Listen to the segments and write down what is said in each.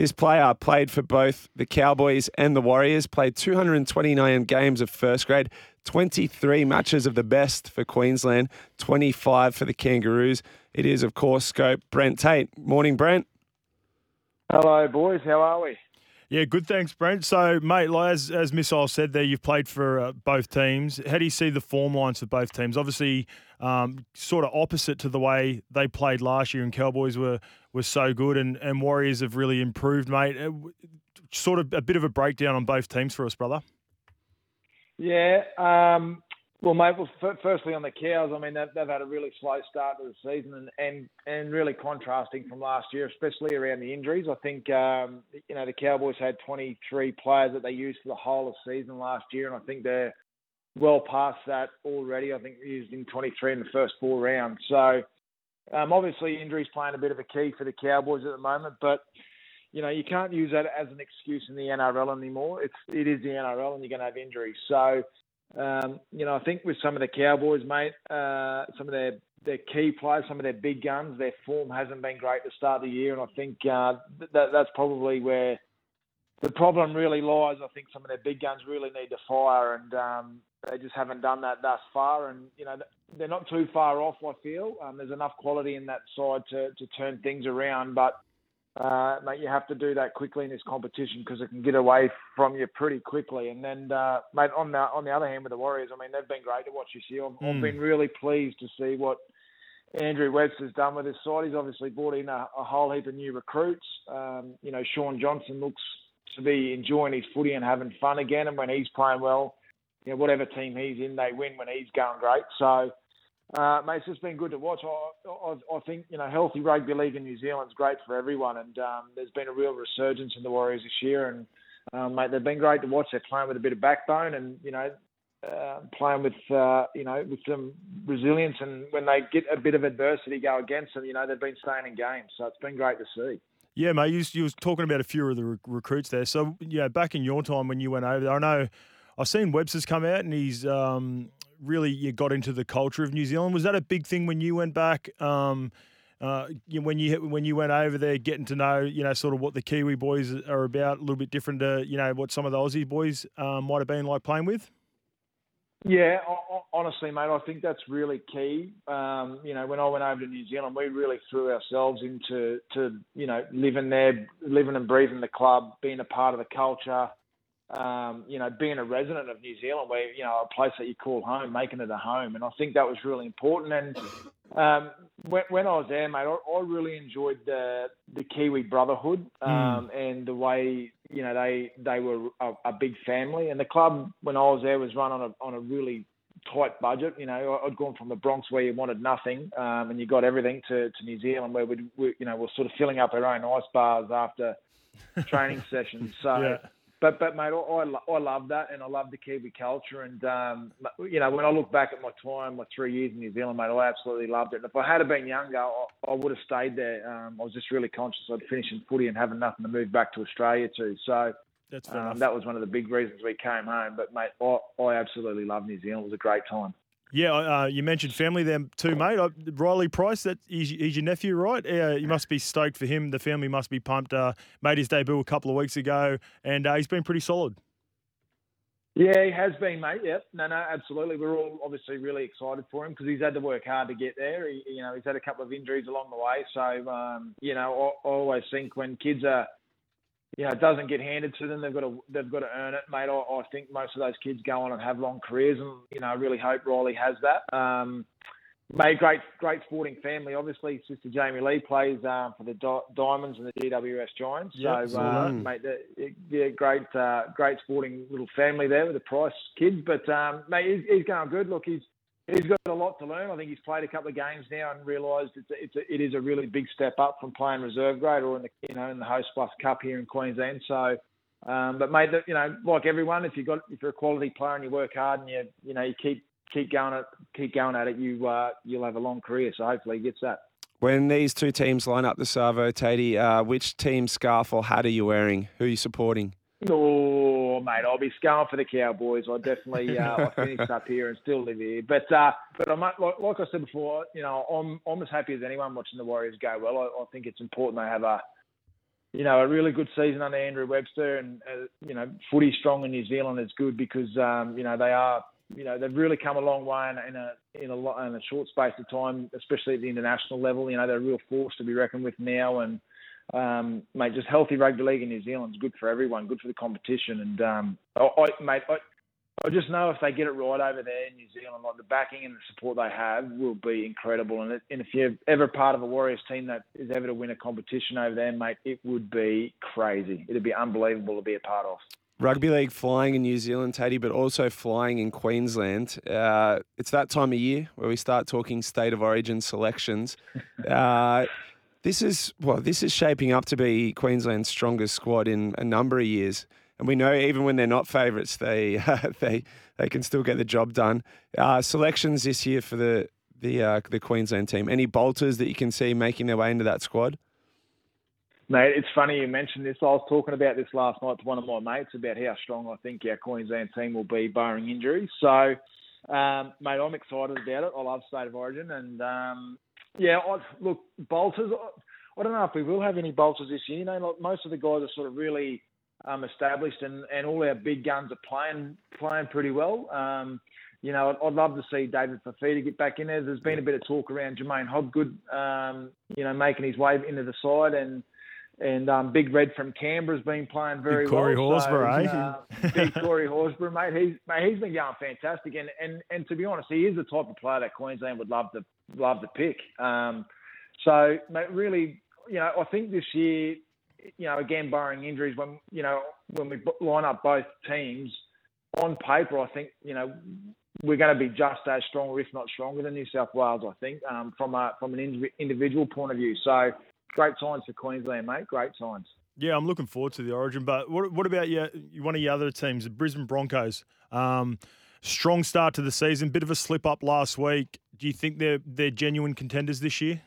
This player played for both the Cowboys and the Warriors, played 229 games of first grade, 23 matches of the best for Queensland, 25 for the Kangaroos. It is, of course, Scope Brent Tate. Morning, Brent. Hello, boys. How are we? Yeah, good. Thanks, Brent. So, mate, like, as as Missile said there, you've played for uh, both teams. How do you see the form lines for both teams? Obviously, um, sort of opposite to the way they played last year, and Cowboys were were so good, and, and Warriors have really improved, mate. Uh, sort of a bit of a breakdown on both teams for us, brother. Yeah, um, well, mate. Well, f- firstly on the cows, I mean they've, they've, had a really slow start to the season, and, and and really contrasting from last year, especially around the injuries. I think um, you know the Cowboys had 23 players that they used for the whole of season last year, and I think they're well past that already. I think used in 23 in the first four rounds. So um, obviously injuries playing a bit of a key for the Cowboys at the moment, but you know, you can't use that as an excuse in the NRL anymore. It's it is the NRL, and you're going to have injuries. So um, you know, I think with some of the Cowboys, mate, uh, some of their their key players, some of their big guns, their form hasn't been great to start the year, and I think uh, that that's probably where the problem really lies. I think some of their big guns really need to fire, and um, they just haven't done that thus far. And you know, they're not too far off. I feel um, there's enough quality in that side to to turn things around, but uh, mate, you have to do that quickly in this competition because it can get away from you pretty quickly. And then, uh, mate, on the on the other hand with the Warriors, I mean, they've been great to watch this year. I've, mm. I've hmm. been really pleased to see what Andrew Webster's done with his side. He's obviously brought in a, a whole heap of new recruits. Um, you know, Shaun Johnson looks to be enjoying his footy and having fun again. And when he's playing well, you know, whatever team he's in, they win when he's going great. So uh, mate, it's just been good to watch. I, I, I, think you know healthy rugby league in New Zealand's great for everyone, and um, there's been a real resurgence in the Warriors this year. And um, mate, they've been great to watch. They're playing with a bit of backbone, and you know, uh, playing with uh, you know with some resilience. And when they get a bit of adversity go against them, you know, they've been staying in games. So it's been great to see. Yeah, mate, you, you talking about a few of the re- recruits there. So yeah, back in your time when you went over there, I know I've seen Webster's come out and he's um, really you got into the culture of New Zealand. Was that a big thing when you went back? Um, uh, when you when you went over there, getting to know you know sort of what the Kiwi boys are about, a little bit different to you know what some of the Aussie boys um, might have been like playing with. Yeah, honestly, mate, I think that's really key. Um, you know, when I went over to New Zealand, we really threw ourselves into to you know living there, living and breathing the club, being a part of the culture um, you know, being a resident of New Zealand, where you know a place that you call home, making it a home, and I think that was really important. And um, when, when, I was there, mate, I, I, really enjoyed the the Kiwi brotherhood hmm. um, mm. and the way you know they they were a, a, big family. And the club when I was there was run on a on a really tight budget. You know, I'd gone from the Broncs where you wanted nothing um, and you got everything to, to New Zealand where we, we you know we're sort of filling up our own ice bars after training sessions. So. Yeah but but mate, I, I, I love that, and I love the Kiwi culture. And um, you know, when I look back at my time, my three years in New Zealand, mate, I absolutely loved it. And if I had been younger, I, I would have stayed there. Um, I was just really conscious I'd finish in footy and having nothing to move back to Australia to. So um, that was one of the big reasons we came home. But mate, I, I absolutely love New Zealand. It was a great time. Yeah, uh, you mentioned family there too, mate. Riley Price, that he's, he's your nephew, right? Uh, you must be stoked for him. The family must be pumped. Uh, made his debut a couple of weeks ago, and uh, he's been pretty solid. Yeah, he has been, mate. Yep. No, no, absolutely. We're all obviously really excited for him because he's had to work hard to get there. He, you know, he's had a couple of injuries along the way. So, um, you know, I, I always think when kids are you know, it doesn't get handed to them. They've got to they've got to earn it, mate. I, I think most of those kids go on and have long careers, and you know, I really hope Riley has that. Um, mate, great great sporting family. Obviously, sister Jamie Lee plays um, for the Di- Diamonds and the GWS Giants. Yep, so, uh, mate, the, yeah, great uh, great sporting little family there with the Price kids. But um, mate, he's, he's going good. Look, he's he's got a lot to learn. I think he's played a couple of games now and realised it's a, it's a, it is a really big step up from playing reserve grade or in the you know in the Hostplus Cup here in Queensland. So, um, but mate, you know, like everyone, if you got if you're a quality player and you work hard and you you know you keep keep going at keep going at it, you uh, you'll have a long career. So hopefully he gets that. When these two teams line up the Savo, Tatey, uh, which team scarf or hat are you wearing? Who are you supporting? Oh, mate, I'll be scarring for the Cowboys. I definitely uh, I finished up here and still live here. But uh, but I'm like, like I said before, you know, I'm I'm as happy as anyone watching the Warriors go well. I, I think it's important they have a you know, a really good season under Andrew Webster, and uh, you know, footy strong in New Zealand is good because um, you know they are, you know, they've really come a long way in, in a in a in a short space of time, especially at the international level. You know, they're a real force to be reckoned with now, and um, mate, just healthy rugby league in New Zealand is good for everyone, good for the competition, and um, I, I, mate, I, I just know if they get it right over there in New Zealand, like the backing and the support they have will be incredible. And, it, and if you're ever part of a Warriors team that is ever to win a competition over there, mate, it would be crazy. It'd be unbelievable to be a part of. Rugby league flying in New Zealand, Tatey, but also flying in Queensland. Uh, it's that time of year where we start talking state of origin selections. Uh, this is well, this is shaping up to be Queensland's strongest squad in a number of years and we know even when they're not favourites, they uh, they they can still get the job done. Uh, selections this year for the the uh, the Queensland team. Any bolters that you can see making their way into that squad? Mate, it's funny you mentioned this. I was talking about this last night to one of my mates about how strong I think our Queensland team will be, barring injuries. So, um, mate, I'm excited about it. I love State of Origin, and um, yeah, I, look, bolters. I don't know if we will have any bolters this year. You know, like most of the guys are sort of really um, established, and, and all our big guns are playing playing pretty well. Um, you know, I'd, I'd, love to see David Fifita get back in there. There's been a bit of talk around J'maine Hopgood, um, you know, making his way into the side, and and um, Big Red from Canberra's been playing very big Corey well. Horsburgh, so, uh, big Corey Horsburgh, mate. He's mate, he's been going fantastic, and, and and to be honest, he is the type of player that Queensland would love to love the pick. Um, so, mate, really, you know, I think this year you know, again, barring injuries, when you know when we line up both teams on paper, I think you know we're going to be just as strong, or if not stronger, than New South Wales. I think um, from a from an individual point of view. So great signs for Queensland, mate. Great signs. Yeah, I'm looking forward to the Origin. But what, what about your, one of your other teams, the Brisbane Broncos? Um, strong start to the season, bit of a slip up last week. Do you think they're they're genuine contenders this year?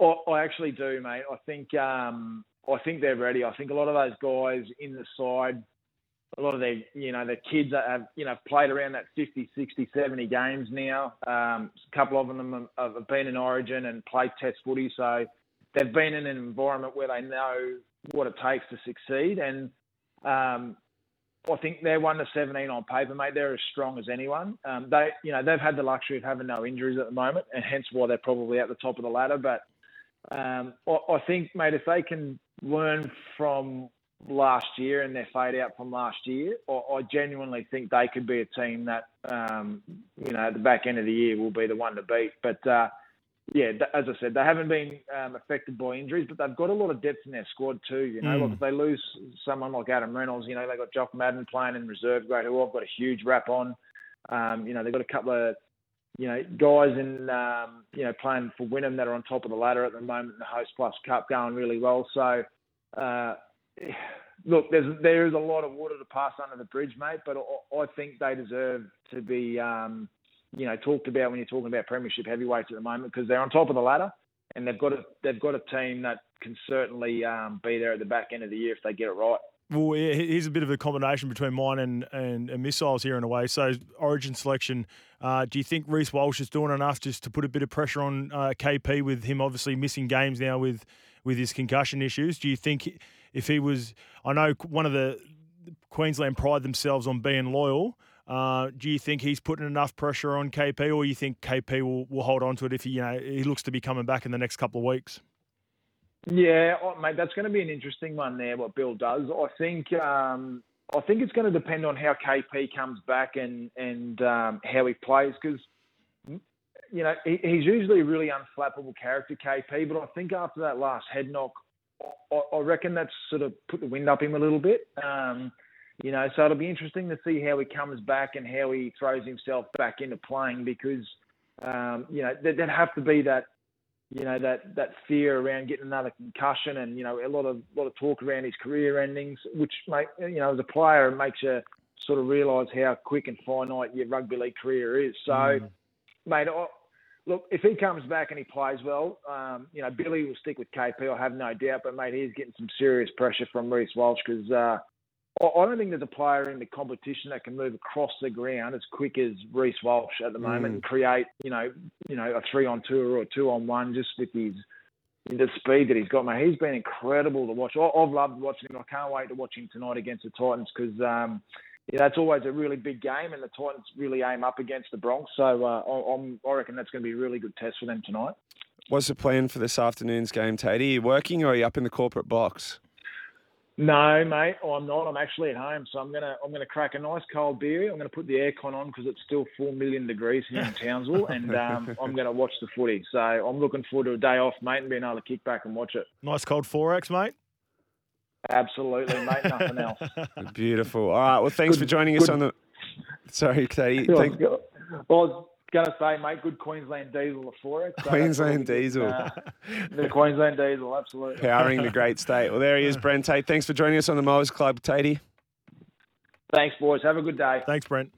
I, actually do, mate. I think um, I think they're ready. I think a lot of those guys in the side, a lot of their you know the kids that have you know played around that 50, 60, 70 games now. Um, a couple of them have been in Origin and played Test footy, so they've been in an environment where they know what it takes to succeed. And um, I think they're one to seventeen on paper, mate. They're as strong as anyone. Um, they, you know, they've had the luxury of having no injuries at the moment, and hence why they're probably at the top of the ladder. But um, I, I, think, mate, if they can learn from last year and their fade out from last year, I, I genuinely think they could be a team that, um, you know, at the back end of the year will be the one to beat. But uh, yeah, as I said, they haven't been um, affected by injuries, but they've got a lot of depth in their squad too. You know, mm. look, if they lose someone like Adam Reynolds, you know, they've got Jock Madden playing in reserve grade, who I've got a huge rap on. Um, you know, they've got a couple of you know, guys in um, you know playing for Wynnum that are on top of the ladder at the moment in the Hostplus Cup going really well. So, uh, look, there's there is a lot of water to pass under the bridge, mate. But I, I think they deserve to be, um, you know, talked about when you're talking about Premiership heavyweights at the moment because they're on top of the ladder and they've got a they've got a team that can certainly um, be there at the back end of the year if they get it right. Well, yeah, here's a bit of a combination between mine and, and, and missiles here in a way. So, origin selection, uh, do you think Reece Walsh is doing enough just to put a bit of pressure on uh, KP with him obviously missing games now with, with his concussion issues? Do you think if he was, I know one of the Queensland pride themselves on being loyal. Uh, do you think he's putting enough pressure on KP, or you think KP will, will hold on to it if he, you know, he looks to be coming back in the next couple of weeks? Yeah, oh, mate, that's going to be an interesting one there. What Bill does, I think. Um, I think it's going to depend on how KP comes back and and um, how he plays because you know he, he's usually a really unflappable character, KP. But I think after that last head knock, I, I reckon that's sort of put the wind up him a little bit. Um, you know, so it'll be interesting to see how he comes back and how he throws himself back into playing because um, you know there'd have to be that you know that that fear around getting another concussion, and you know a lot of lot of talk around his career endings, which make you know as a player it makes you sort of realise how quick and finite your rugby league career is. So, mm. mate, I, look if he comes back and he plays well, um, you know Billy will stick with KP. I have no doubt, but mate, he's getting some serious pressure from Reece Walsh because uh, I don't think there's a player in the competition that can move across the ground as quick as Reece Walsh at the moment mm. and create, you know, you know, a three on two or a two on one just with his, the speed that he's got, mate. He's been incredible to watch. I, have loved watching him. I can't wait to watch him tonight against the Titans because um, yeah, that's always a really big game, and the Titans really aim up against the Broncs. So uh, I, I reckon that's going to be a really good test for them tonight. What's the plan for this afternoon's game, Tatey? Are you working or are you up in the corporate box? No, mate, I'm not. I'm actually at home, so I'm gonna I'm gonna crack a nice cold beer. I'm gonna put the aircon on because it's still four million degrees here in Townsville, and um, I'm gonna watch the footy. So I'm looking forward to a day off, mate, and being able to kick back and watch it. Nice cold XXXX, mate. Absolutely, mate. Nothing else. Beautiful. All right. Well, thanks good, for joining us on the. Sorry, Tatey. Thank... Well, going to say, mate, good Queensland diesel for it. So Queensland diesel. Uh, the Queensland diesel, absolutely. Powering the great state. Well, there he is, Brent Tate. Thanks for joining us on the Mowers Club, Tatey. Thanks, boys. Have a good day. Thanks, Brent.